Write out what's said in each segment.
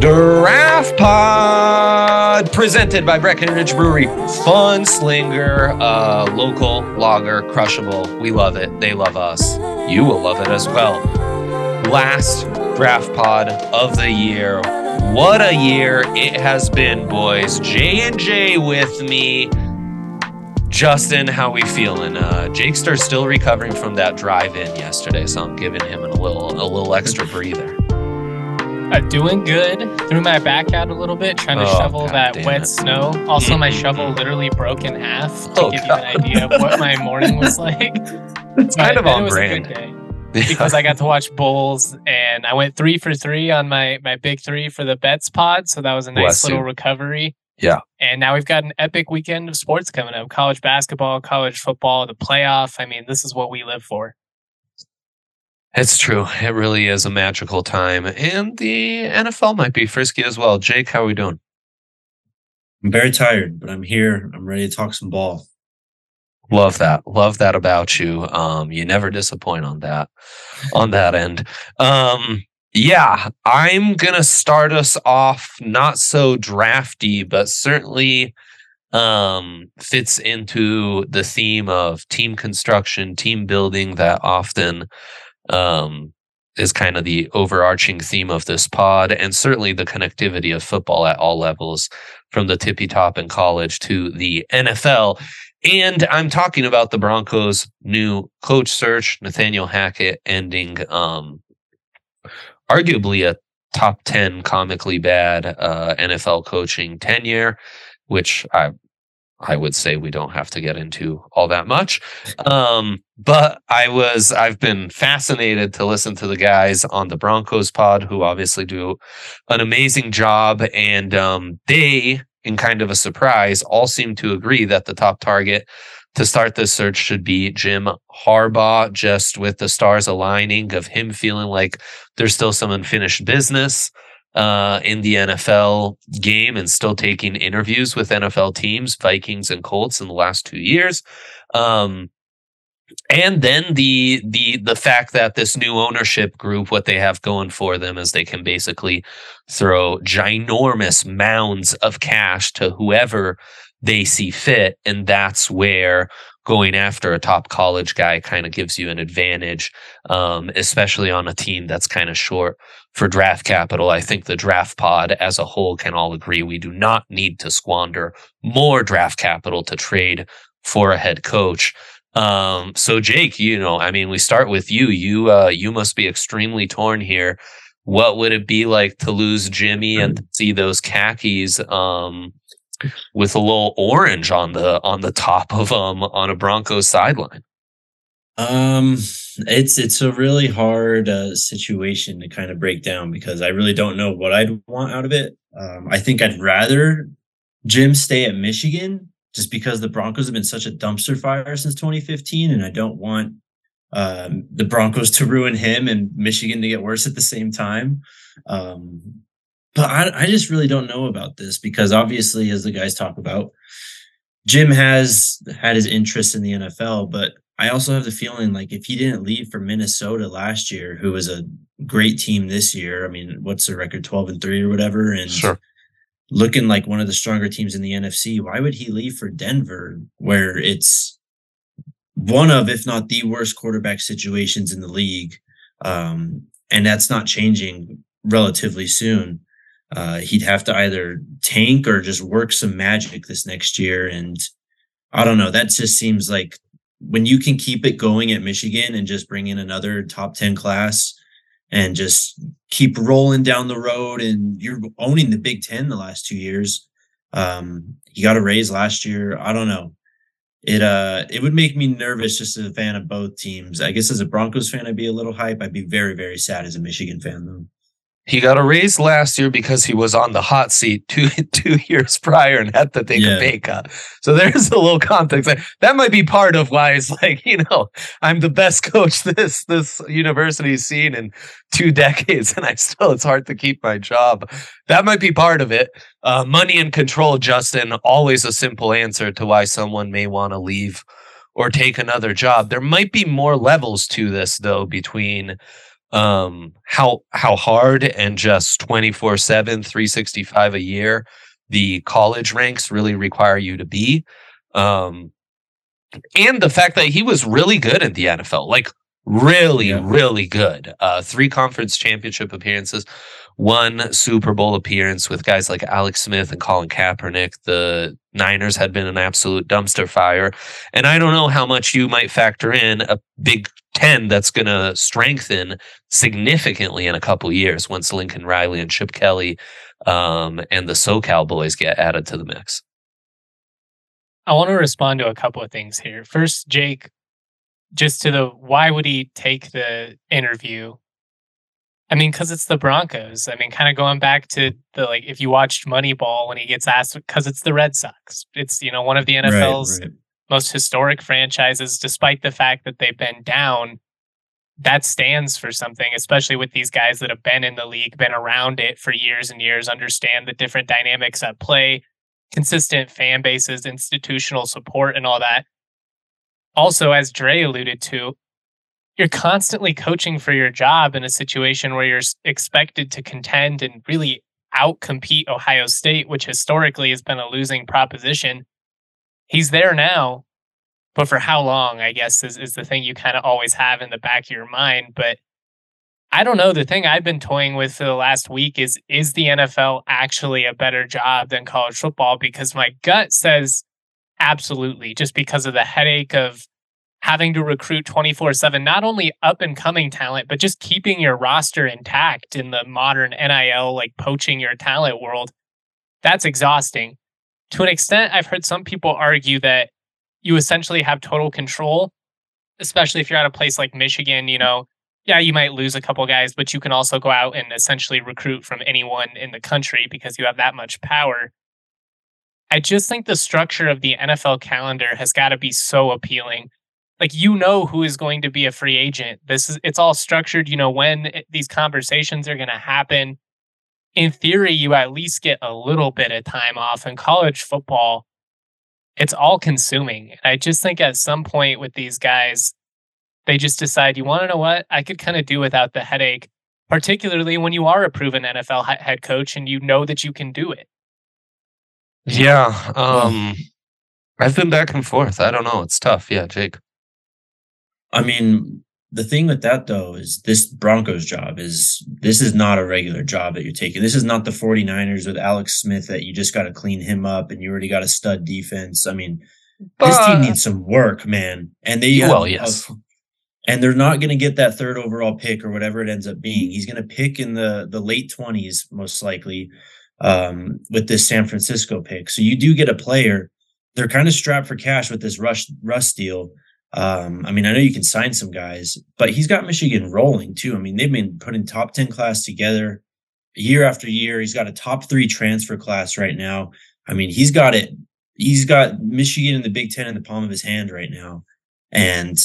Draft Pod presented by Breckenridge Brewery. Fun Slinger, uh, local lager, crushable. We love it. They love us. You will love it as well. Last Draft Pod of the year. What a year it has been, boys. J and J with me. Justin, how we feeling? Uh, still recovering from that drive-in yesterday, so I'm giving him a little a little extra breather. Uh, doing good. Threw my back out a little bit, trying to Oh, shovel God that wet it. snow. Also, my shovel literally broke in half to Oh, give God. you an idea of what my morning was like. It's kind of on brand. because I got to watch bowls and I went three for three on my my big three for the bets pod. So that was a nice Bless little you. recovery. Yeah. And now we've got an epic weekend of sports coming up: college basketball, college football, the playoff. I mean, this is what we live for. It's true. It really is a magical time. And the NFL might be frisky as well. Jake, how are we doing? I'm very tired, but I'm here. I'm ready to talk some ball. Love that. Love that about you. Um, you never disappoint on that on that end. Um, yeah, I'm gonna start us off not so drafty, but certainly um fits into the theme of team construction, team building that often um is kind of the overarching theme of this pod and certainly the connectivity of football at all levels from the tippy top in college to the NFL. And I'm talking about the Broncos' new coach search, Nathaniel Hackett ending um, arguably a top 10 comically bad uh, NFL coaching tenure, which I I would say we don't have to get into all that much. Um, but I was I've been fascinated to listen to the guys on the Broncos pod who obviously do an amazing job and um, they in kind of a surprise all seem to agree that the top target to start this search should be Jim Harbaugh just with the stars aligning of him feeling like there's still some unfinished business uh, in the NFL game and still taking interviews with NFL teams, Vikings and Colts in the last two years. Um, and then the the the fact that this new ownership group, what they have going for them is they can basically throw ginormous mounds of cash to whoever they see fit, and that's where going after a top college guy kind of gives you an advantage, um, especially on a team that's kind of short for draft capital. I think the draft pod as a whole can all agree we do not need to squander more draft capital to trade for a head coach. Um, so Jake, you know, I mean, we start with you. You, uh, you must be extremely torn here. What would it be like to lose Jimmy and see those khakis, um, with a little orange on the on the top of um on a Broncos sideline? Um, it's it's a really hard uh, situation to kind of break down because I really don't know what I'd want out of it. Um, I think I'd rather Jim stay at Michigan just because the Broncos have been such a dumpster fire since 2015, and I don't want um, the Broncos to ruin him and Michigan to get worse at the same time. Um, but I, I just really don't know about this because obviously, as the guys talk about, Jim has had his interest in the NFL, but I also have the feeling like if he didn't leave for Minnesota last year, who was a great team this year, I mean, what's the record, 12 and 3 or whatever, and looking like one of the stronger teams in the NFC, why would he leave for Denver, where it's one of, if not the worst quarterback situations in the league? Um, and that's not changing relatively soon. Uh, he'd have to either tank or just work some magic this next year. And I don't know. That just seems like when you can keep it going at Michigan and just bring in another top 10 class and just keep rolling down the road and you're owning the Big Ten the last two years. Um, you got a raise last year. I don't know. It uh it would make me nervous just as a fan of both teams. I guess as a Broncos fan, I'd be a little hype. I'd be very, very sad as a Michigan fan though. He got a raise last year because he was on the hot seat two two years prior and had to take yeah. a pay cut. So there's a little context. That might be part of why it's like, you know, I'm the best coach this this university's seen in two decades, and I still it's hard to keep my job. That might be part of it. Uh, money and control, Justin, always a simple answer to why someone may want to leave or take another job. There might be more levels to this though between um, how how hard and just 24 7 365 a year the college ranks really require you to be. Um, and the fact that he was really good in the NFL like really yeah. really good. Uh, three conference championship appearances one Super Bowl appearance with guys like Alex Smith and Colin Kaepernick. The Niners had been an absolute dumpster fire. And I don't know how much you might factor in a Big Ten that's going to strengthen significantly in a couple years once Lincoln Riley and Chip Kelly um, and the SoCal boys get added to the mix. I want to respond to a couple of things here. First, Jake, just to the why would he take the interview I mean, because it's the Broncos. I mean, kind of going back to the like, if you watched Moneyball when he gets asked, because it's the Red Sox. It's you know one of the NFL's right, right. most historic franchises, despite the fact that they've been down. That stands for something, especially with these guys that have been in the league, been around it for years and years, understand the different dynamics at play, consistent fan bases, institutional support, and all that. Also, as Dre alluded to, you're constantly coaching for your job in a situation where you're expected to contend and really outcompete Ohio State, which historically has been a losing proposition. He's there now, but for how long, I guess, is, is the thing you kind of always have in the back of your mind. But I don't know. The thing I've been toying with for the last week is is the NFL actually a better job than college football? Because my gut says absolutely, just because of the headache of having to recruit 24 7, not only up and coming talent, but just keeping your roster intact in the modern NIL, like poaching your talent world. That's exhausting. To an extent, I've heard some people argue that you essentially have total control, especially if you're at a place like Michigan, you know. Yeah, you might lose a couple guys, but you can also go out and essentially recruit from anyone in the country because you have that much power. I just think the structure of the NFL calendar has got to be so appealing like you know who is going to be a free agent. This is it's all structured. You know when it, these conversations are going to happen. In theory, you at least get a little bit of time off. In college football, it's all consuming. I just think at some point with these guys, they just decide, you want to know what? I could kind of do without the headache, particularly when you are a proven NFL head coach and you know that you can do it. Yeah. Um, I've been back and forth. I don't know. It's tough. Yeah, Jake. I mean, the thing with that though is this Broncos job is this is not a regular job that you're taking. This is not the 49ers with Alex Smith that you just got to clean him up and you already got a stud defense. I mean, but, this team needs some work, man. And they well, yes. and they're not going to get that third overall pick or whatever it ends up being. He's going to pick in the the late 20s most likely um, with this San Francisco pick. So you do get a player. They're kind of strapped for cash with this rush Russ deal um, I mean, I know you can sign some guys, but he's got Michigan rolling too. I mean, they've been putting top 10 class together year after year. He's got a top three transfer class right now. I mean, he's got it. He's got Michigan in the Big Ten in the palm of his hand right now. And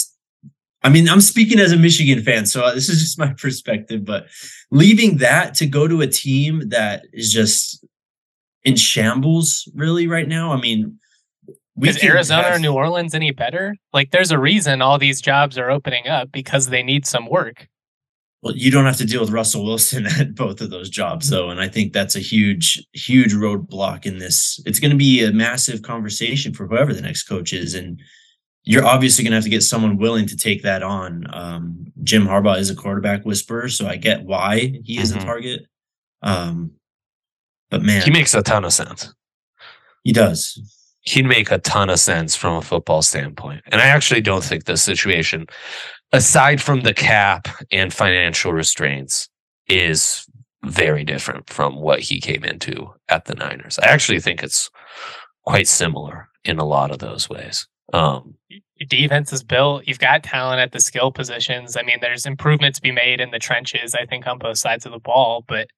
I mean, I'm speaking as a Michigan fan, so this is just my perspective, but leaving that to go to a team that is just in shambles really right now. I mean, is Arizona or New Orleans any better? Like, there's a reason all these jobs are opening up because they need some work. Well, you don't have to deal with Russell Wilson at both of those jobs, though, and I think that's a huge, huge roadblock in this. It's going to be a massive conversation for whoever the next coach is, and you're obviously going to have to get someone willing to take that on. Um, Jim Harbaugh is a quarterback whisperer, so I get why he is mm-hmm. a target. Um, but man, he makes a ton of sense. He does. He'd make a ton of sense from a football standpoint. And I actually don't think this situation, aside from the cap and financial restraints, is very different from what he came into at the Niners. I actually think it's quite similar in a lot of those ways. Um, Your defense is built. You've got talent at the skill positions. I mean, there's improvement to be made in the trenches. I think on both sides of the ball, but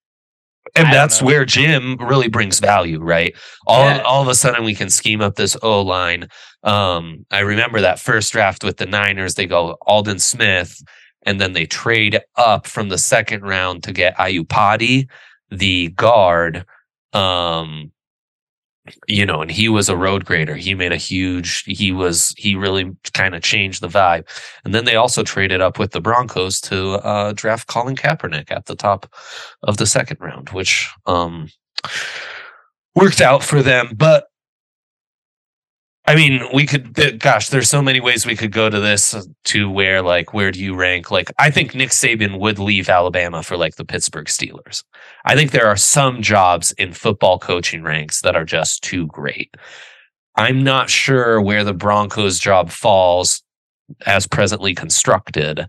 and I that's where Jim really brings value, right? All yeah. all of a sudden we can scheme up this O line. Um, I remember that first draft with the Niners. They go Aldon Smith, and then they trade up from the second round to get Iupati, the guard. Um, you know, and he was a road grader. He made a huge, he was, he really kind of changed the vibe. And then they also traded up with the Broncos to uh, draft Colin Kaepernick at the top of the second round, which um, worked out for them. But I mean, we could, gosh, there's so many ways we could go to this uh, to where, like, where do you rank? Like, I think Nick Saban would leave Alabama for like the Pittsburgh Steelers. I think there are some jobs in football coaching ranks that are just too great. I'm not sure where the Broncos job falls as presently constructed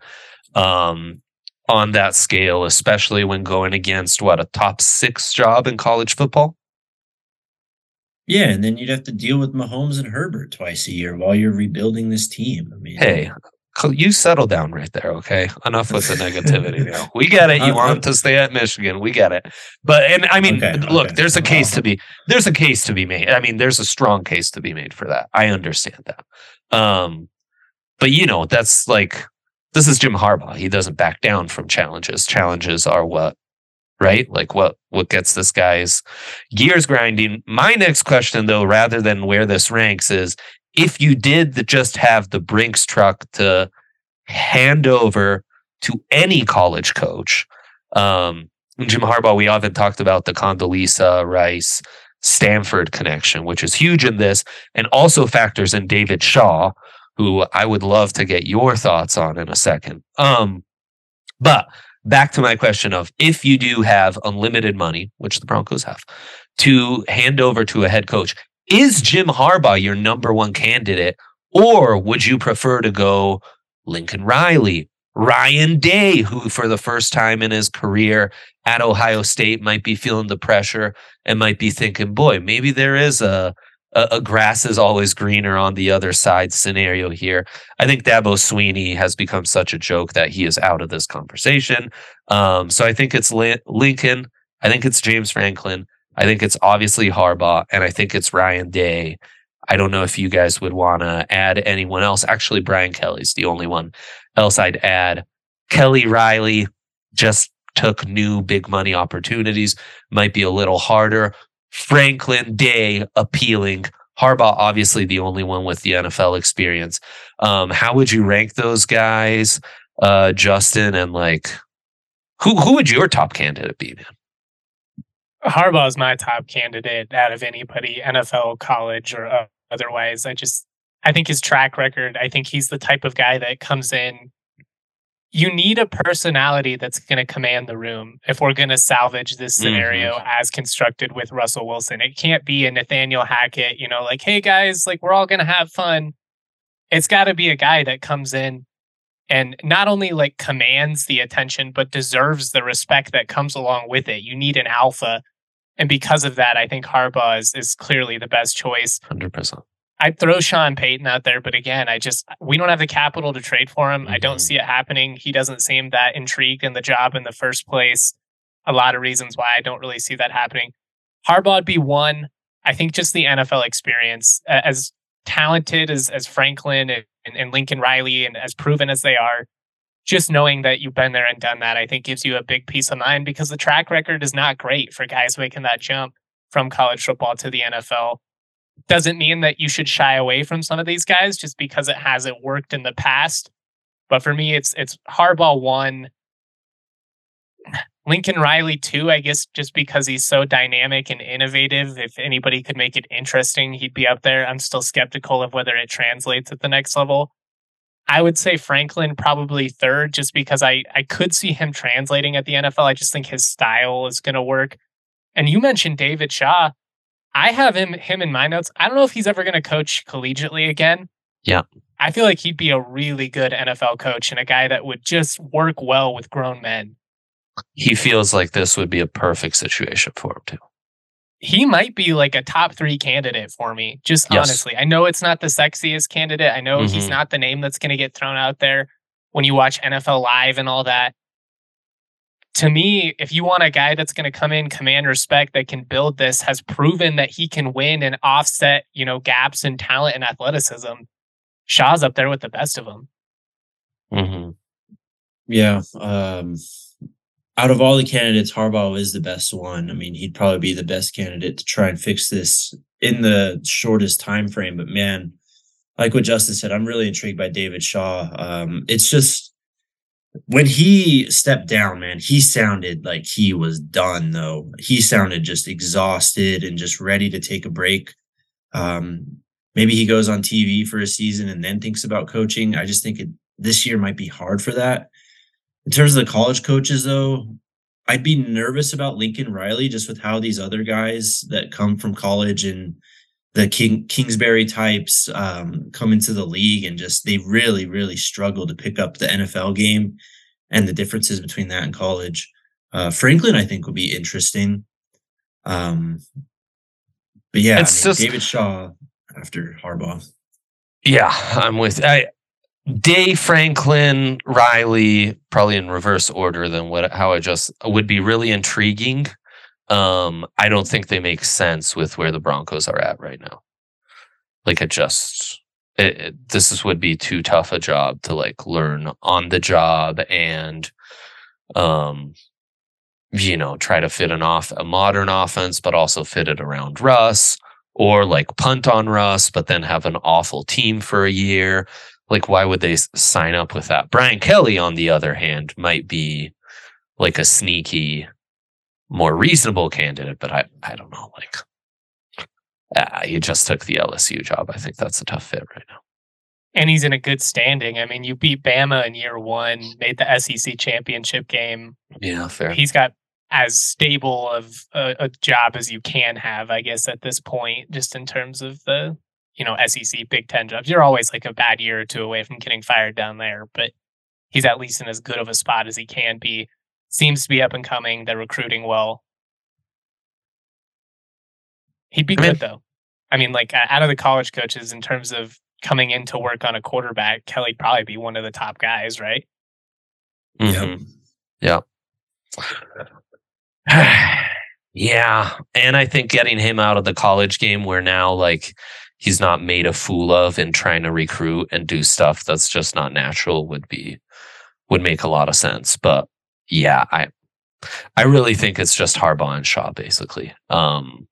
um, on that scale, especially when going against what a top six job in college football. Yeah, and then you'd have to deal with Mahomes and Herbert twice a year while you're rebuilding this team. I mean, hey, you settle down right there, okay? Enough with the negativity now. We get it. You uh, want uh, to stay at Michigan. We get it. But and I mean, okay, look, okay. there's a case to be there's a case to be made. I mean, there's a strong case to be made for that. I understand that. Um, but you know, that's like this is Jim Harbaugh. He doesn't back down from challenges. Challenges are what right? Like what what gets this guy's gears grinding. My next question though, rather than where this ranks, is if you did just have the Brinks truck to hand over to any college coach, um, Jim Harbaugh, we often talked about the Condoleezza Rice Stanford connection, which is huge in this, and also factors in David Shaw, who I would love to get your thoughts on in a second. Um, but back to my question of if you do have unlimited money, which the Broncos have, to hand over to a head coach, is Jim Harbaugh your number one candidate? Or would you prefer to go Lincoln Riley, Ryan Day, who for the first time in his career at Ohio State might be feeling the pressure and might be thinking, boy, maybe there is a a, a, grass is always greener on the other side scenario here. I think Dabo Swinney has become such a joke that he is out of this conversation. Um, so I think it's Lincoln. I think it's James Franklin. I think it's obviously Harbaugh, and I think it's Ryan Day. I don't know if you guys would want to add anyone else. Actually, Brian Kelly's the only one else I'd add. Kelly Riley just took new big money opportunities. Might be a little harder. Franklin Day appealing. Harbaugh, obviously the only one with the NFL experience. Um, how would you rank those guys, uh, Justin? And like, who who would your top candidate be, man? Harbaugh is my top candidate out of anybody, NFL, college, or uh, otherwise. I just, I think his track record. I think he's the type of guy that comes in you need a personality that's going to command the room if we're going to salvage this scenario mm-hmm. as constructed with Russell Wilson. It can't be a Nathaniel Hackett, you know, like, hey guys, like we're all going to have fun. It's got to be a guy that comes in and not only like commands the attention, but deserves the respect that comes along with it. You need an alpha. And because of that, I think Harbaugh is, is clearly the best choice. 100%. I'd throw Sean Payton out there, but again, I just we don't have the capital to trade for him. Mm-hmm. I don't mm-hmm. see it happening. He doesn't seem that intrigued in the job in the first place. A lot of reasons why I don't really see that happening. Harbaugh'd be one. I think just the NFL experience, as talented as as Franklin and, and Lincoln Riley, and as proven as they are, just knowing that you've been there and done that, I think gives you a big peace of mind because the track record is not great for guys making that jump from college football to the NFL doesn't mean that you should shy away from some of these guys just because it hasn't worked in the past. But for me, it's it's Harbaugh one, Lincoln Riley too, I guess, just because he's so dynamic and innovative. If anybody could make it interesting, he'd be up there. I'm still skeptical of whether it translates at the next level. I would say Franklin probably third, just because I I could see him translating at the NFL. I just think his style is going to work. And you mentioned David Shaw. I have him him in my notes. I don't know if he's ever going to coach collegiately again. Yeah. I feel like he'd be a really good NFL coach and a guy that would just work well with grown men. He feels like this would be a perfect situation for him too. He might be like a top three candidate for me, just Yes. honestly. I know it's not the sexiest candidate. I know he's Mhm. not the name that's going to get thrown out there when you watch NFL Live and all that. To me, if you want a guy that's going to come in, command respect, that can build this, has proven that he can win and offset, you know, gaps in talent and athleticism, Shaw's up there with the best of them. hmm Yeah. Um, out of all the candidates, Harbaugh is the best one. I mean, he'd probably be the best candidate to try and fix this in the shortest time frame. But man, like what Justin said, I'm really intrigued by David Shaw. Um, it's just when he stepped down, man, he sounded like he was done. Though he sounded just exhausted and just ready to take a break. Um, maybe he goes on TV for a season and then thinks about coaching. I just think it, this year might be hard for that. In terms of the college coaches, though, I'd be nervous about Lincoln Riley just with how these other guys that come from college and the King Kingsbury types um, come into the league and just they really, really struggle to pick up the NFL game and the differences between that and college. Uh, Franklin, I think, would be interesting. Um, but yeah, I mean, just- David Shaw after Harbaugh. Yeah, I'm with I Day Franklin, Riley, probably in reverse order than what how I just would be really intriguing. Um, I don't think they make sense with where the Broncos are at right now. Like it just it, it- this is, would be too tough a job to like learn on the job and um you know try to fit an off a modern offense but also fit it around Russ or like punt on Russ, but then have an awful team for a year. Like, why would they sign up with that? Brian Kelly, on the other hand, might be like a sneaky, more reasonable candidate, but I, I don't know. Like, ah, you just took the LSU job. I think that's a tough fit right now. And he's in a good standing. I mean, you beat Bama in year one, made the SEC championship game. Yeah, fair. He's got as stable of a, a job as you can have, I guess, at this point, just in terms of the, you know, SEC Big Ten jobs. You're always like a bad year or two away from getting fired down there, but he's at least in as good of a spot as he can be. Seems to be up and coming. They're recruiting well. He'd be I mean- good though. I mean, like out of the college coaches, in terms of coming in to work on a quarterback, Kelly'd probably be one of the top guys, right? Mhm. yeah. And I think getting him out of the college game where now like he's not made a fool of and trying to recruit and do stuff that's just not natural would be would make a lot of sense. But yeah, I I really think it's just Harbaugh and Shaw basically. Um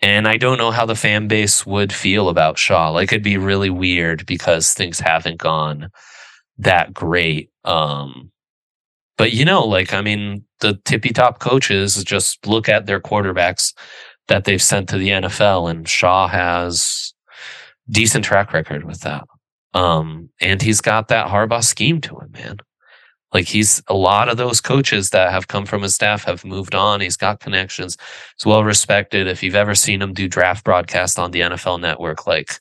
and I don't know how the fan base would feel about Shaw. Like it'd be really weird because things haven't gone that great. Um but you know, like I mean, the tippy top coaches just look at their quarterbacks that they've sent to the NFL, and Shaw has decent track record with that. Um, and he's got that Harbaugh scheme to him, man. Like he's a lot of those coaches that have come from his staff have moved on. He's got connections. He's well respected. If you've ever seen him do draft broadcast on the NFL network, like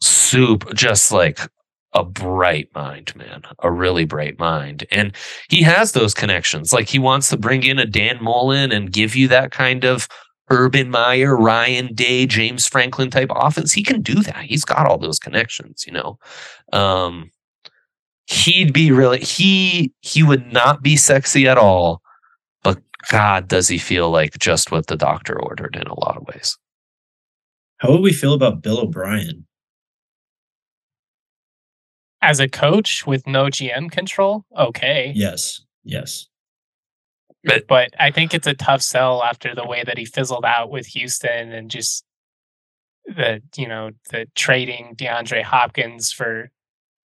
soup, just like a bright mind, man, a really bright mind. And he has those connections. Like he wants to bring in a Dan Mullen and give you that kind of Urban Meyer, Ryan Day, James Franklin type offense. He can do that. He's got all those connections, you know. Um he'd be really he he would not be sexy at all, but God, does he feel like just what the doctor ordered in a lot of ways. How would we feel about Bill O'Brien? As a coach with no GM control, okay. Yes. Yes. but but I think it's a tough sell after the way that he fizzled out with Houston and just the you know the trading DeAndre Hopkins for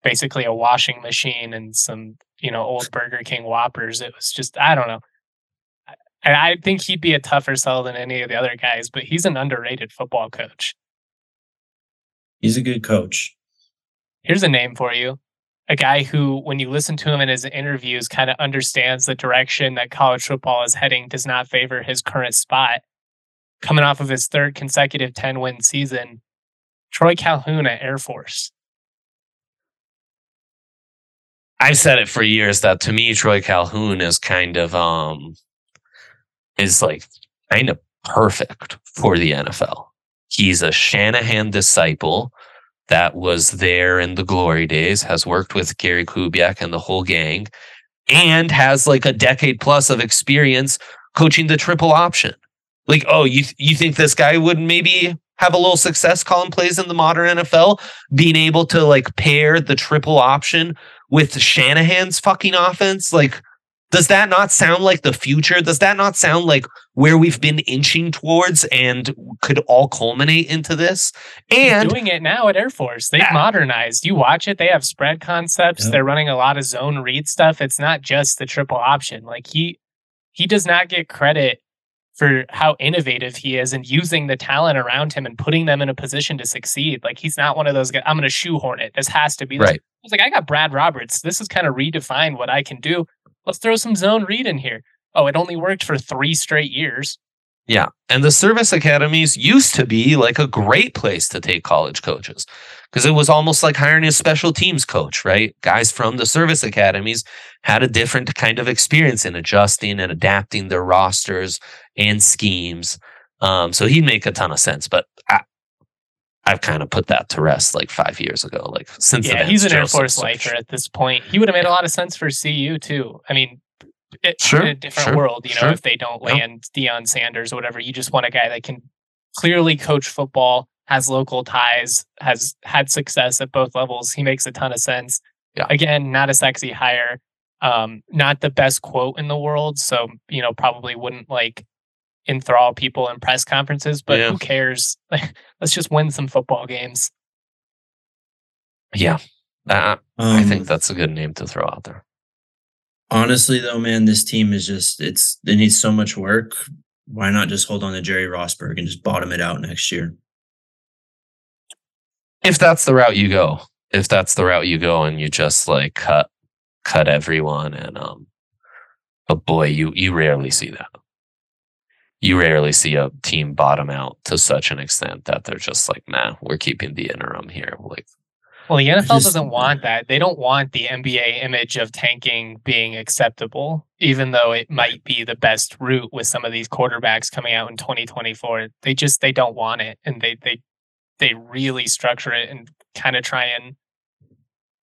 basically a washing machine and some, you know, old Burger King Whoppers. It was just, I don't know. I, I think he'd be a tougher sell than any of the other guys, but he's an underrated football coach. He's a good coach. Here's a name for you. A guy who, when you listen to him in his interviews, kind of understands the direction that college football is heading, does not favor his current spot. Coming off of his third consecutive 10 win season, Troy Calhoun at Air Force. I've said it for years that to me, Troy Calhoun is kind of um is like kind of perfect for the NFL. He's a Shanahan disciple that was there in the glory days, has worked with Gary Kubiak and the whole gang, and has like a decade plus of experience coaching the triple option. Like, oh, you you think this guy would maybe have a little success calling plays in the modern NFL, being able to like pair the triple option with Shanahan's fucking offense? Like, does that not sound like the future? Does that not sound like where we've been inching towards and could all culminate into this? And He's doing it now at Air Force. They've yeah. modernized. You watch it, they have spread concepts. Yep. They're running a lot of zone read stuff. It's not just the triple option. Like he he does not get credit for how innovative he is and using the talent around him and putting them in a position to succeed. Like he's not one of those guys, I'm going to shoehorn it. This has to be this. right. He's like, I got Brad Roberts. This is kind of redefined what I can do. Let's throw some zone read in here. Oh, it only worked for three straight years. Yeah. And the service academies used to be like a great place to take college coaches because it was almost like hiring a special teams coach, right? Guys from the service academies had a different kind of experience in adjusting and adapting their rosters and schemes. Um, so he'd make a ton of sense, but I, I've kind of put that to rest like five years ago. Like since yeah, he's an Air Force lifer at this point. He would have made a lot of sense for CU too. I mean, it, sure, in a different sure, world, you know, sure. if they don't land yep. Deion Sanders or whatever, you just want a guy that can clearly coach football, has local ties, has had success at both levels. He makes a ton of sense. Yeah. Again, not a sexy hire, um, not the best quote in the world, so you know probably wouldn't like enthrall people in press conferences. But yeah. who cares? Like, Let's just win some football games. Yeah, uh, um, I think that's a good name to throw out there. Honestly, though, man, this team is just it's it needs so much work. Why not just hold on to Jerry Rosburg and just bottom it out next year? If that's the route you go, if that's the route you go, and you just like cut cut everyone, and um, but boy, you you rarely see that. You rarely see a team bottom out to such an extent that they're just like, nah, we're keeping the interim here. Like well, the NFL just, doesn't want that. They don't want the NBA image of tanking being acceptable, even though it might be the best route with some of these quarterbacks coming out in 2024. They just they don't want it, and they they they really structure it and kind of try and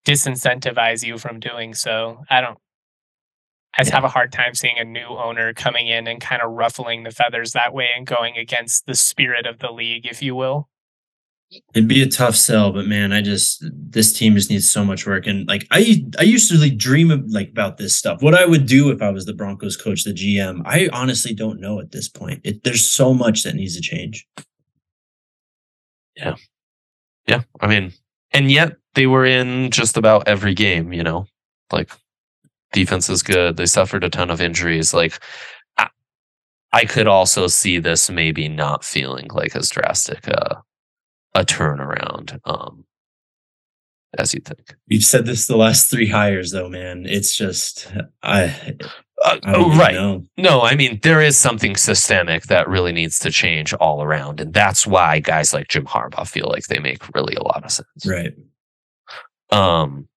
disincentivize you from doing so. I don't. I just have a hard time seeing a new owner coming in and kind of ruffling the feathers that way and going against the spirit of the league, if you will. It'd be a tough sell, but man, I just this team just needs so much work. And like I I used to like dream of like about this stuff. What I would do if I was the Broncos coach, the GM. I honestly don't know at this point. It, there's so much that needs to change. Yeah. Yeah. I mean, and yet they were in just about every game, you know. Like defense is good. They suffered a ton of injuries. Like I, could also see this maybe not feeling like as drastic uh a turnaround um, as you think. You've said this the last three hires, though, man. It's just I. Uh, I oh, right. Know. No, I mean there is something systemic that really needs to change all around, and that's why guys like Jim Harbaugh feel like they make really a lot of sense. Right. Um.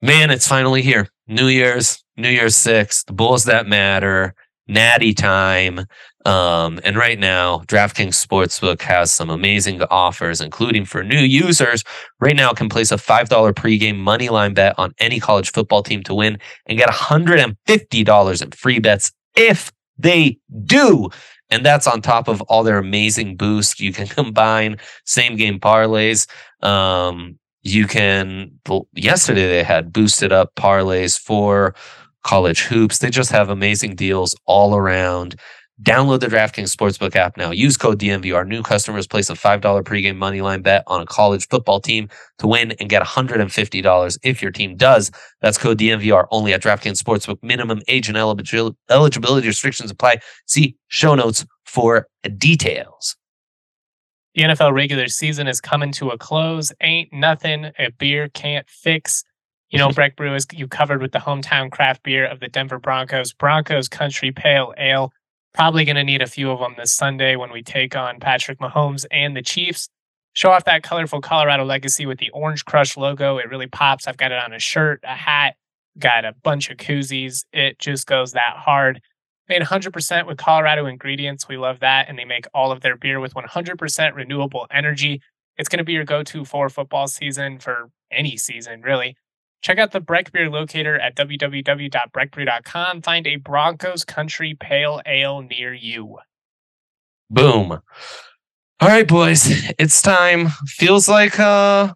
Man, it's finally here. New Year's, New Year's Six, the bowls that matter, Natty time. Um, and right now, DraftKings Sportsbook has some amazing offers, including for new users. Right now, can place a $5 pregame money line bet on any college football team to win and get $150 in free bets if they do. And that's on top of all their amazing boosts. You can combine same game parlays. Um, you can, yesterday they had boosted up parlays for college hoops. They just have amazing deals all around Download the DraftKings Sportsbook app now. Use code DNVR. New customers place a $5 pregame moneyline bet on a college football team to win and get $150 if your team does. That's code DNVR only at DraftKings Sportsbook. Minimum age and eligibility restrictions apply. See show notes for details. The NFL regular season is coming to a close. Ain't nothing a beer can't fix. You know, Breck Brew is you covered with the hometown craft beer of the Denver Broncos, Broncos Country Pale Ale. Probably going to need a few of them this Sunday when we take on Patrick Mahomes and the Chiefs. Show off that colorful Colorado legacy with the Orange Crush logo. It really pops. I've got it on a shirt, a hat, got a bunch of koozies. It just goes that hard. Made 100% with Colorado ingredients. We love that. And they make all of their beer with 100% renewable energy. It's going to be your go to for football season, for any season, really. Check out the Breck Beer locator at www.breckbeer.com. Find a Broncos Country Pale Ale near you. Boom. All right, boys, it's time. Feels like uh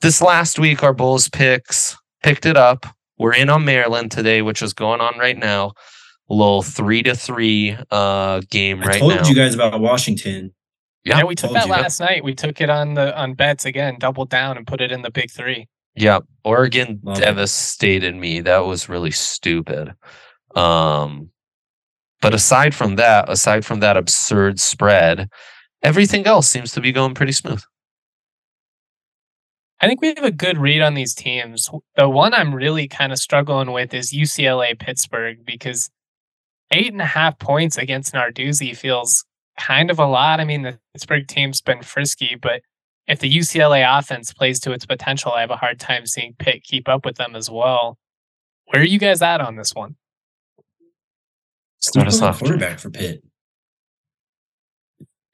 this last week our bowls picks picked it up. We're in on Maryland today, which is going on right now. A little three to three uh game I right told you guys about Washington. Yeah, Yeah, we took told that you. last night. We took it on the on bets again, doubled down and put it in the big three. Yeah, Oregon Love it. devastated me. That was really stupid. Um, but aside from that, aside from that absurd spread, everything else seems to be going pretty smooth. I think we have a good read on these teams. The one I'm really kind of struggling with is UCLA Pittsburgh because eight and a half points against Narduzzi feels kind of a lot. I mean, the Pittsburgh team's been frisky, but if the UCLA offense plays to its potential, I have a hard time seeing Pitt keep up with them as well. Where are you guys at on this one? Start us off. Quarterback for Pitt.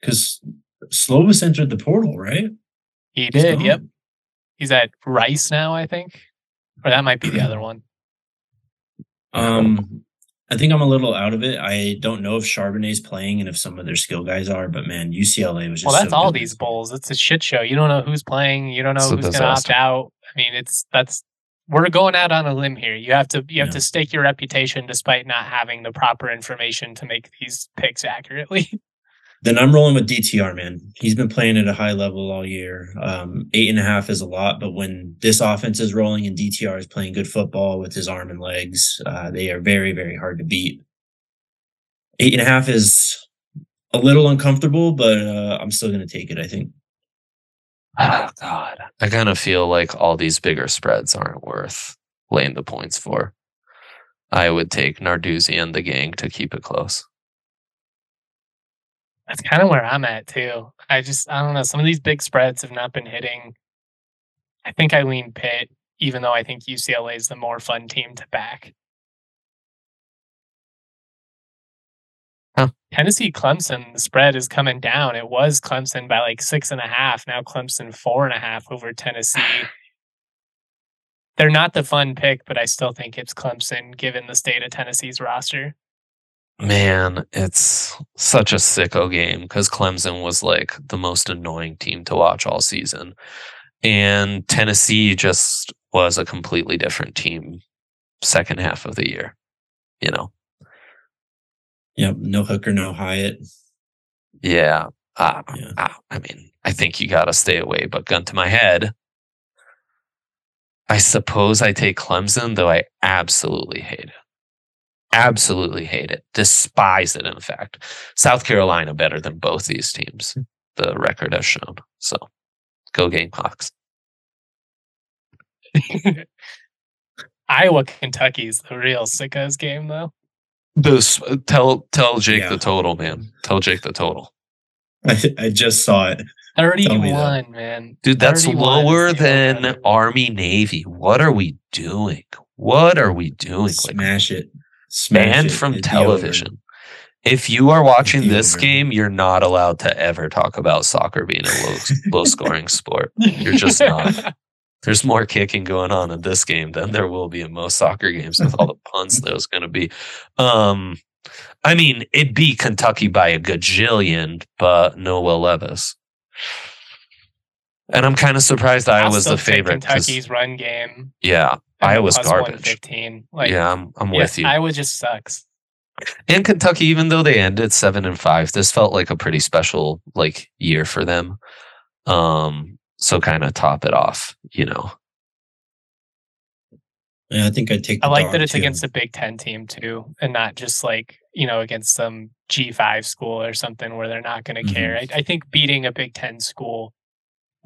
Because Slovis entered the portal, right? He He's did. Yep. He's at Rice now, I think. Or that might be the other one. Um, I think I'm a little out of it. I don't know if Charbonnet's playing and if some of their skill guys are, but man, UCLA was just Well, that's so all good. these bowls. It's a shit show. You don't know who's playing. You don't know It's who's going to opt out. I mean, it's that's we're going out on a limb here. You have to you have Yeah. to stake your reputation despite not having the proper information to make these picks accurately. Then I'm rolling with DTR, man. He's been playing at a high level all year. Um, eight and a half is a lot, but when this offense is rolling and DTR is playing good football with his arm and legs, uh, they are very, very hard to beat. Eight and a half is a little uncomfortable, but uh, I'm still going to take it. I think. Oh, God. I kind of feel like all these bigger spreads aren't worth laying the points for. I would take Narduzzi and the gang to keep it close. That's kind of where I'm at too. I just I don't know. Some of these big spreads have not been hitting. I think I lean Pitt, even though I think UCLA is the more fun team to back. Huh. Tennessee Clemson, the spread is coming down. It was Clemson by like six and a half. Now Clemson four and a half over Tennessee. They're not the fun pick, but I still think it's Clemson given the state of Tennessee's roster. Man, it's such a sicko game because Clemson was like the most annoying team to watch all season. And Tennessee just was a completely different team second half of the year. You know? Yep. No Hooker, no Hyatt. Yeah. Uh, Yeah. uh, I mean, I think you got to stay away, but gun to my head. I suppose I take Clemson, though I absolutely hate it. Absolutely hate it. Despise it, in fact. South Carolina better than both these teams, hmm. the record has shown. So go Gamecocks. Iowa Kentucky is the real sickos game though. This, tell tell Jake Yeah. the total, man. Tell Jake the total. I, I just saw it. me that. 31, man. Dude, that's lower than. Army Navy. What are we doing? What are we doing? Like Smash it. Banned from Hit the over. television. If you are watching this game, you're not allowed to ever talk about soccer being a low low scoring sport. You're just not. There's more kicking going on in this game than there will be in most soccer games with all the punts there's going to be. Um, I mean, it beat Kentucky by a gajillion, but no Will Levis. And I'm kind of surprised I was the favorite. Kentucky's run game. Yeah, Iowa's plus garbage. 115. Like, yeah, I'm, I'm yeah, with you. Iowa just sucks. And Kentucky, even though they ended seven and five, this felt like a pretty special like year for them. Um, so kind of top it off, you know. Yeah, I think I'd take. I like that it's too. against a Big Ten team too, and not just like you know against some G five school or something where they're not going to Mhm. care. I, I think beating a Big Ten school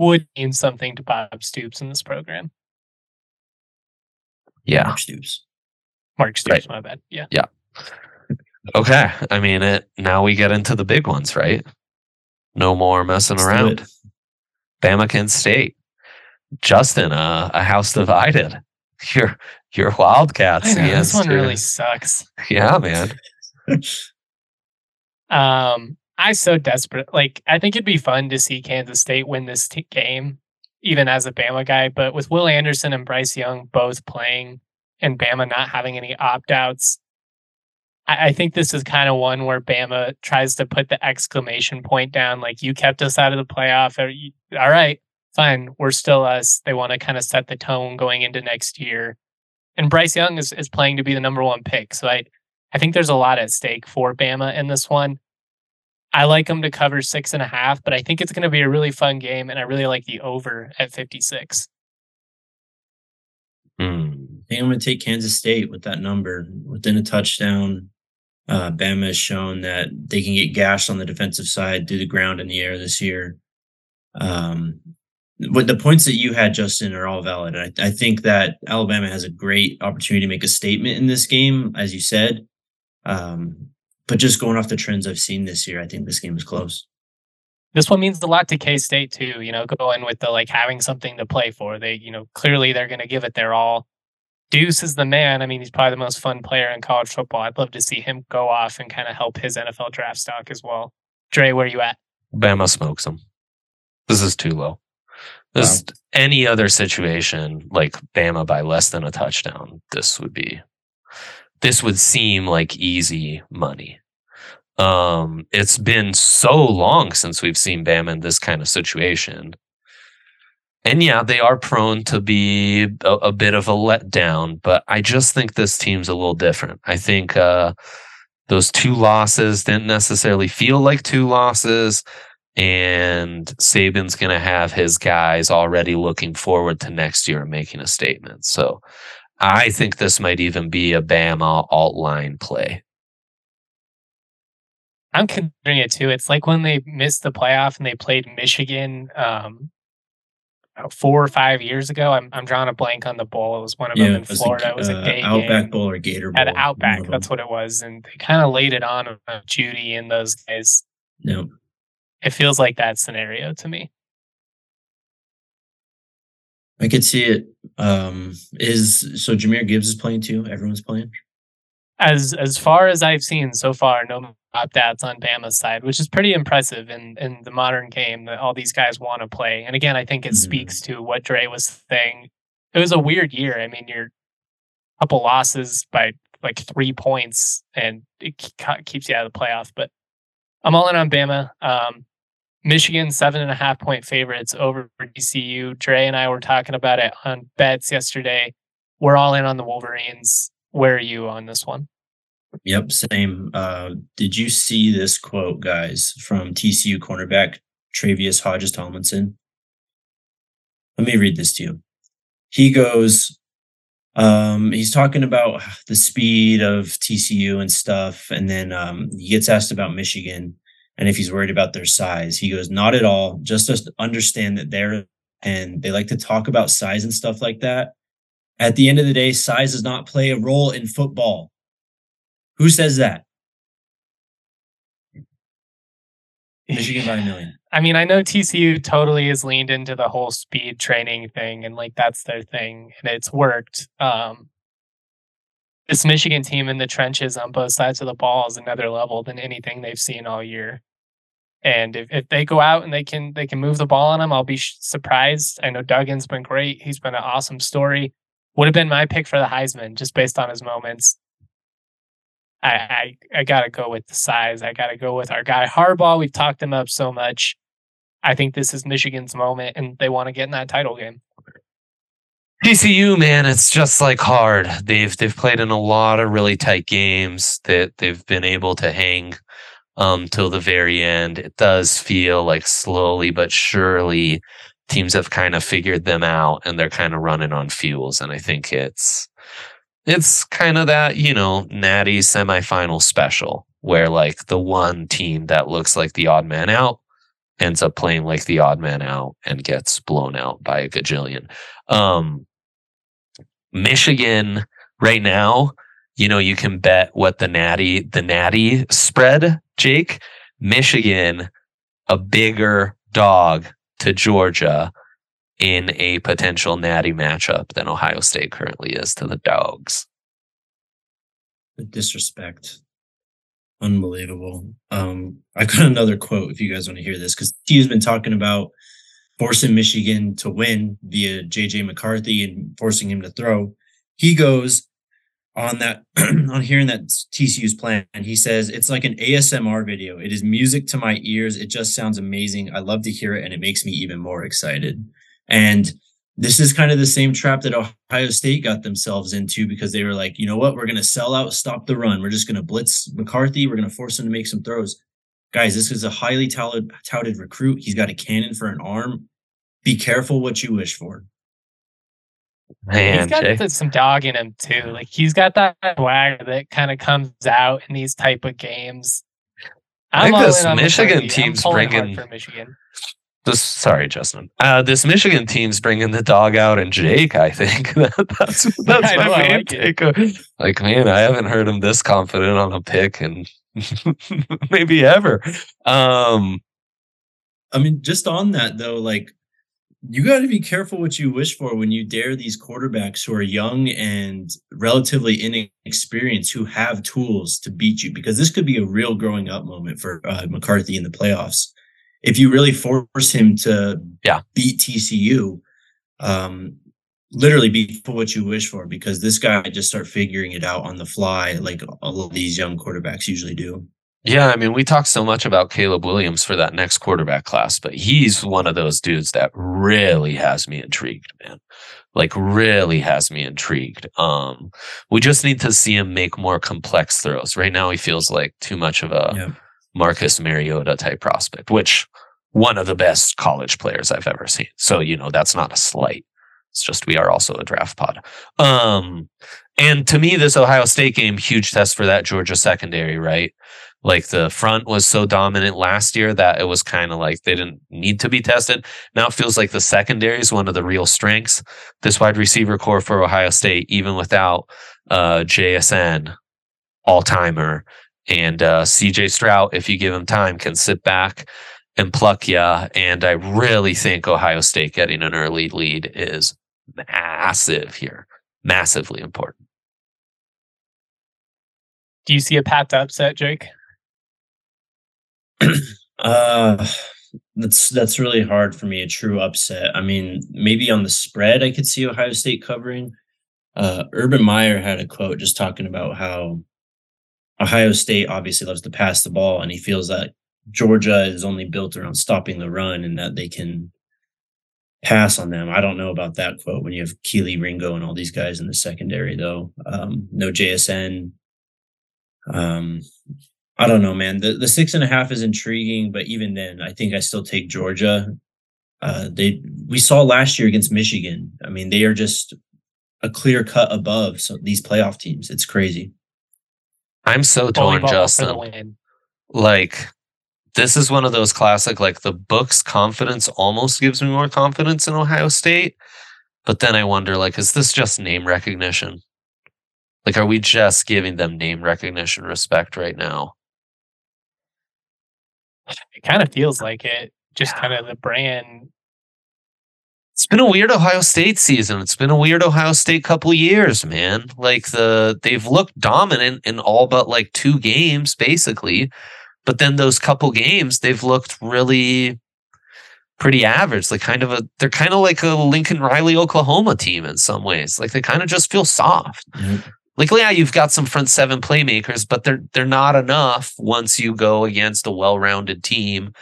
would mean something to Bob Stoops in this program. Yeah. Mark Stoops. Mark Stoops, my bad. Yeah, Yeah. Okay. I mean it now we get into the big ones, right? No more messing Let's around. it. Bama Kent State. Justin, uh, a house divided. Your your Wildcats I know, this one really sucks. Yeah, man. Um, I so desperate. Like, I think it'd be fun to see Kansas State win this t- game, even as a Bama guy. But with Will Anderson and Bryce Young both playing, and Bama not having any opt outs, I-, I think this is kind of one where Bama tries to put the exclamation point down, like "You kept us out of the playoff. You- All right, fine, we're still us." They want to kind of set the tone going into next year. And Bryce Young is, is playing to be the number one pick, so I I think there's a lot at stake for Bama in this one. I like them to cover six and a half, but I think it's going to be a really fun game, and I really like the over at 56. Hmm. I think I'm going to take Kansas State with that number within a touchdown. Uh, Bama has shown that they can get gashed on the defensive side, do the ground in the air this year. Um, but the points that you had, Justin, are all valid. I, I think that Alabama has a great opportunity to make a statement in this game, as you said. Um, but just going off the trends I've seen this year, I think this game is close. This one means a lot to K State too. You know, going with the like having something to play for. They, you know, clearly they're going to give it their all. Deuce is the man. I mean, he's probably the most fun player in college football. I'd love to see him go off and kind of help his NFL draft stock as well. Dre, where are you at? Bama smokes them. This is too low. This any other situation like Bama by less than a touchdown, this would be this would seem like easy money. Um, it's been so long since we've seen Bama in this kind of situation. And yeah, they are prone to be a, a bit of a letdown, but I just think this team's a little different. I think uh, those two losses didn't necessarily feel like two losses and Saban's going to have his guys already looking forward to next year and making a statement. So I think this might even be a Bama alt line play. I'm considering it too. It's like when they missed the playoff and they played Michigan um, four or five years ago. I'm I'm drawing a blank on the bowl. It was one of them in it Florida. it was a uh, day Outback game. Bowl or Gator Bowl. at Outback. That's what it was, and they kind of laid it on uh, Judy and those guys. Yep. It feels like that scenario to me. I could see it. Um, is so Jahmyr Gibbs is playing too. Everyone's playing. As as far as I've seen so far, no opt outs on Bama's side, which is pretty impressive in in the modern game that all these guys want to play. And again, I think it Mhm. speaks to what Dre was saying. It was a weird year. I mean, you're a couple losses by like three points, and it ke- keeps you out of the playoff. But I'm all in on Bama. Um, Michigan seven and a half point favorites over TCU. Dre and I were talking about it on bets yesterday. We're all in on the Wolverines. Where are you on this one? Yep, same. Uh, did you see this quote, guys, from TCU cornerback Tre'Vius Hodges-Tomlinson? Let me read this to you. He goes, um, he's talking about the speed of TCU and stuff, and then um, he gets asked about Michigan and if he's worried about their size. He goes, "Not at all. Just to understand that they're and they like to talk about size and stuff like that. At the end of the day, size does not play a role in football." Who says that? Michigan by a million. I mean, I know TCU totally has leaned into the whole speed training thing and like that's their thing and it's worked. Um this Michigan team in the trenches on both sides of the ball is another level than anything they've seen all year. And if, if they go out and they can they can move the ball on them, I'll be surprised. I know Duggan's been great. He's been an awesome story. Would have been my pick for the Heisman just based on his moments. I, I I gotta go with the size. I gotta go with our guy Harbaugh. We've talked him up so much. I think this is Michigan's moment, and they want to get in that title game. TCU, man, it's just like hard. They've they've played in a lot of really tight games that they've been able to hang um till the very end. It does feel like slowly but surely teams have kind of figured them out and they're kind of running on fuels. And I think it's it's kind of that, you know, natty semifinal special where like the one team that looks like the odd man out ends up playing like the odd man out and gets blown out by a gajillion. Um, Michigan right now, you know, you can bet what the natty, the natty spread, Jake. Michigan, a bigger dog to Georgia in a potential natty matchup than Ohio State currently is to the dogs. The disrespect. Unbelievable. Um, I got another quote if you guys want to hear this, because he has been talking about forcing Michigan to win via JJ McCarthy and forcing him to throw. He goes on that on hearing that TCU's plan, he says it's like an ASMR video. It is music to my ears. It just sounds amazing. I love to hear it, and it makes me even more excited. And this is kind of the same trap that Ohio State got themselves into because they were like, you know what, we're going to sell out, stop the run. We're just going to blitz McCarthy. We're going to force him to make some throws. Guys, this is a highly touted, touted recruit. He's got a cannon for an arm. Be careful what you wish for. Man, he's got Jay. some dog in him too. Like he's got that swagger that kind of comes out in these type of games. I think all this in Michigan McCarthy. I'm team's bringing- for Michigan. This sorry, Justin. Uh, this Michigan team's bringing the dog out and Jake. I think that's that's I my know, I main like it. Like, man, I haven't heard him this confident on a pick and maybe ever. Um, I mean, just on that though, like you got to be careful what you wish for when you dare these quarterbacks who are young and relatively inexperienced who have tools to beat you because this could be a real growing up moment for uh, McCarthy in the playoffs. If you really force him to Yeah. beat TCU, um, literally be for what you wish for because this guy just start figuring it out on the fly like all of these young quarterbacks usually do. Yeah, I mean, we talk so much about Caleb Williams for that next quarterback class, but he's one of those dudes that really has me intrigued, man. Like really has me intrigued. Um, we just need to see him make more complex throws. Right now, he feels like too much of a Yeah. Marcus Mariota type prospect, which one of the best college players I've ever seen. So, you know, that's not a slight. It's just we are also a draft pod. Um, and to me, this Ohio State game, huge test for that Georgia secondary, right? Like the front was so dominant last year that it was kind of like they didn't need to be tested. Now it feels like the secondary is one of the real strengths. This wide receiver corps for Ohio State, even without uh, JSN, all timer, and uh, CJ Stroud, if you give him time, can sit back and pluck ya. And I really think Ohio State getting an early lead is massive here, massively important. Do you see a path to upset, Jake? Uh that's that's really hard for me. A true upset. I mean, maybe on the spread, I could see Ohio State covering. Uh, Urban Meyer had a quote just talking about how Ohio State obviously loves to pass the ball, and he feels that Georgia is only built around stopping the run, and that they can pass on them. I don't know about that quote when you have Kelee Ringo and all these guys in the secondary, though. Um, no JSN. Um, I don't know, man. The the six and a half is intriguing, but even then, I think I still take Georgia. Uh, they we saw last year against Michigan. I mean, they are just a clear cut above so these playoff teams. It's crazy. I'm so torn, ball Justin. Like, this is one of those classic, like, the book's confidence almost gives me more confidence in Ohio State. But then I wonder, like, is this just name recognition? Like, are we just giving them name recognition respect right now? It kind of feels like it. Just kind of the brand. It's been a weird Ohio State season. It's been a weird Ohio State couple years, man. Like the they've looked dominant in all but like two games, basically. But then those couple games, they've looked really pretty average. Like kind of a they're kind of like a Lincoln Riley Oklahoma team in some ways. Like they kind of just feel soft. Like yeah, you've got some front seven playmakers, but they're they're not enough once you go against a well-rounded team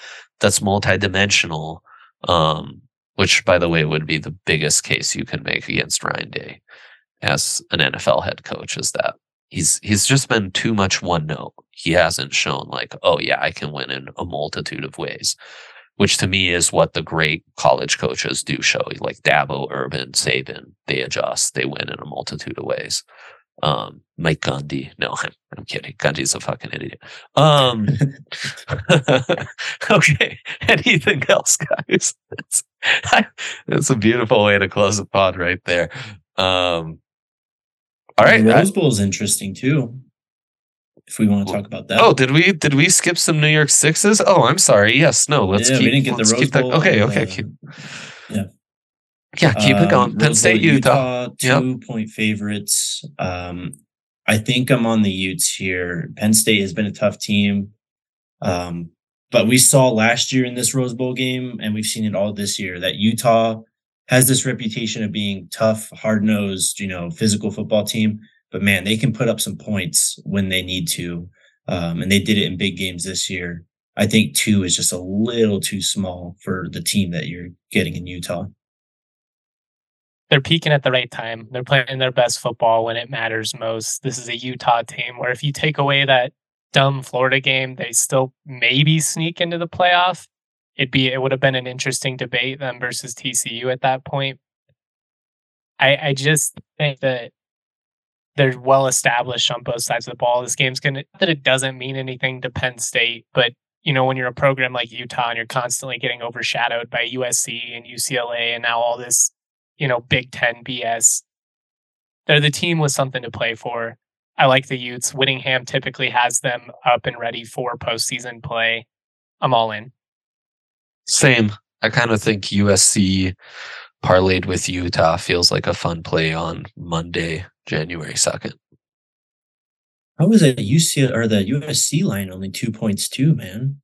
that's multidimensional. Um which, by the way, would be the biggest case you can make against Ryan Day as an NFL head coach is that he's he's just been too much one note. He hasn't shown like, oh yeah, I can win in a multitude of ways, which to me is what the great college coaches do show. Like Dabo, Urban, Saban, they adjust, they win in a multitude of ways. Um, Mike Gundy. no, I'm, I'm kidding. Gundy's a fucking idiot. Um, okay, anything else, guys? That's, that's a beautiful way to close the pod right there. Um, all right. The Rose Bowl is interesting too. If we want to talk about that. Oh, did we did we skip some New Year's Sixes? Oh, I'm sorry. Yes, no. Let's yeah, keep. we didn't get the Rose Bowl. That, okay, okay. keep, yeah. Yeah, keep it going. Penn State, Utah. Utah two yep. point favorites. Um, I think I'm on the Utes here. Penn State has been a tough team. Um, but we saw last year in this Rose Bowl game, and we've seen it all this year, that Utah has this reputation of being tough, hard nosed, you know, physical football team. But man, they can put up some points when they need to. Um, and they did it in big games this year. I think two is just a little too small for the team that you're getting in Utah. They're peaking at the right time. They're playing their best football when it matters most. This is a Utah team where if you take away that dumb Florida game, they still maybe sneak into the playoff it'd be it would have been an interesting debate them versus TCU at that point. I I just think that they're well established on both sides of the ball. This game's gonna that it doesn't mean anything to Penn State, but you know when you're a program like Utah and you're constantly getting overshadowed by USC and UCLA and now all this you know Big Ten BS, they're the team with something to play for. I like the Utes. Whittingham typically has them up and ready for postseason play. I'm all in. Same. I kind of think USC parlayed with Utah feels like a fun play on Monday, January 2nd. How was that UC or the USC line only two points too, man?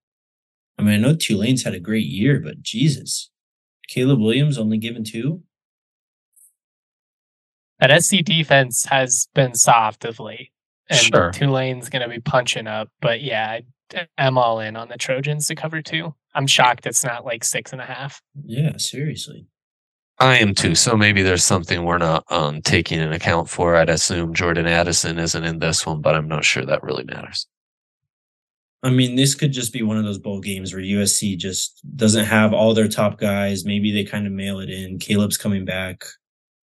I mean, I know Tulane's had a great year, but Jesus, Caleb Williams only given two. That SC defense has been soft of late, and sure. Tulane's going to be punching up. But yeah, I'm all in on the Trojans to cover two. I'm shocked it's not like six and a half. Yeah, seriously. I am too. So maybe there's something we're not um, taking in account for. I'd assume Jordan Addison isn't in this one, but I'm not sure that really matters. I mean, this could just be one of those bowl games where USC just doesn't have all their top guys. Maybe they kind of mail it in. Caleb's coming back.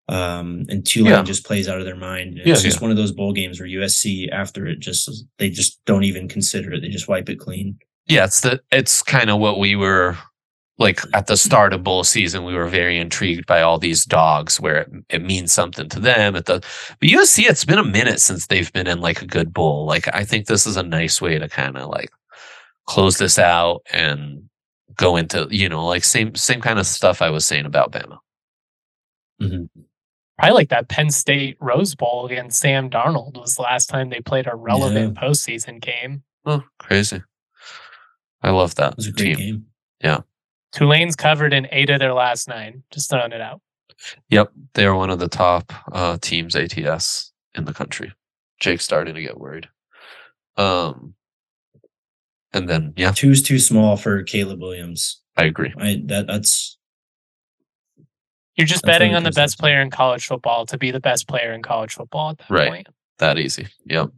Um, and Tulane yeah. just plays out of their mind. It's yeah, just yeah. one of those bowl games where USC, after it, just they just don't even consider it. They just wipe it clean. Yeah, it's the it's kind of what we were like at the start of bowl season. We were very intrigued by all these dogs, where it, it means something to them. At the but USC, it's been a minute since they've been in like a good bowl. Like I think this is a nice way to kind of like close this out and go into you know like same same kind of stuff I was saying about Bama. Mm-hmm probably like that Penn State Rose Bowl against Sam Darnold was the last time they played a relevant yeah. postseason game. Oh, crazy. I love that. It was a great team. game. Yeah. Tulane's covered in eight of their last nine. Just throwing it out. Yep. They are one of the top uh, teams ATS in the country. Jake's starting to get worried. Um, and then yeah, two's too small for Caleb Williams. I agree. I that that's you're just That's betting on the best player in college football to be the best player in college football at that right. point. That easy. Yep.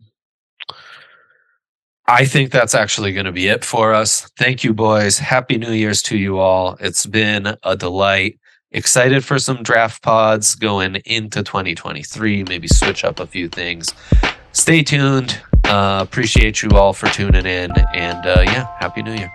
I think that's actually going to be it for us. Thank you, boys. Happy New Year's to you all. It's been a delight. Excited for some draft pods going into 2023. Maybe switch up a few things. Stay tuned. Uh, appreciate you all for tuning in. And uh, yeah, Happy New Year.